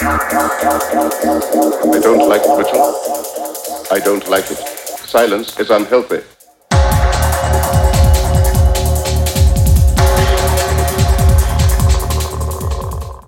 I don't like it, I don't like it. Silence is unhealthy.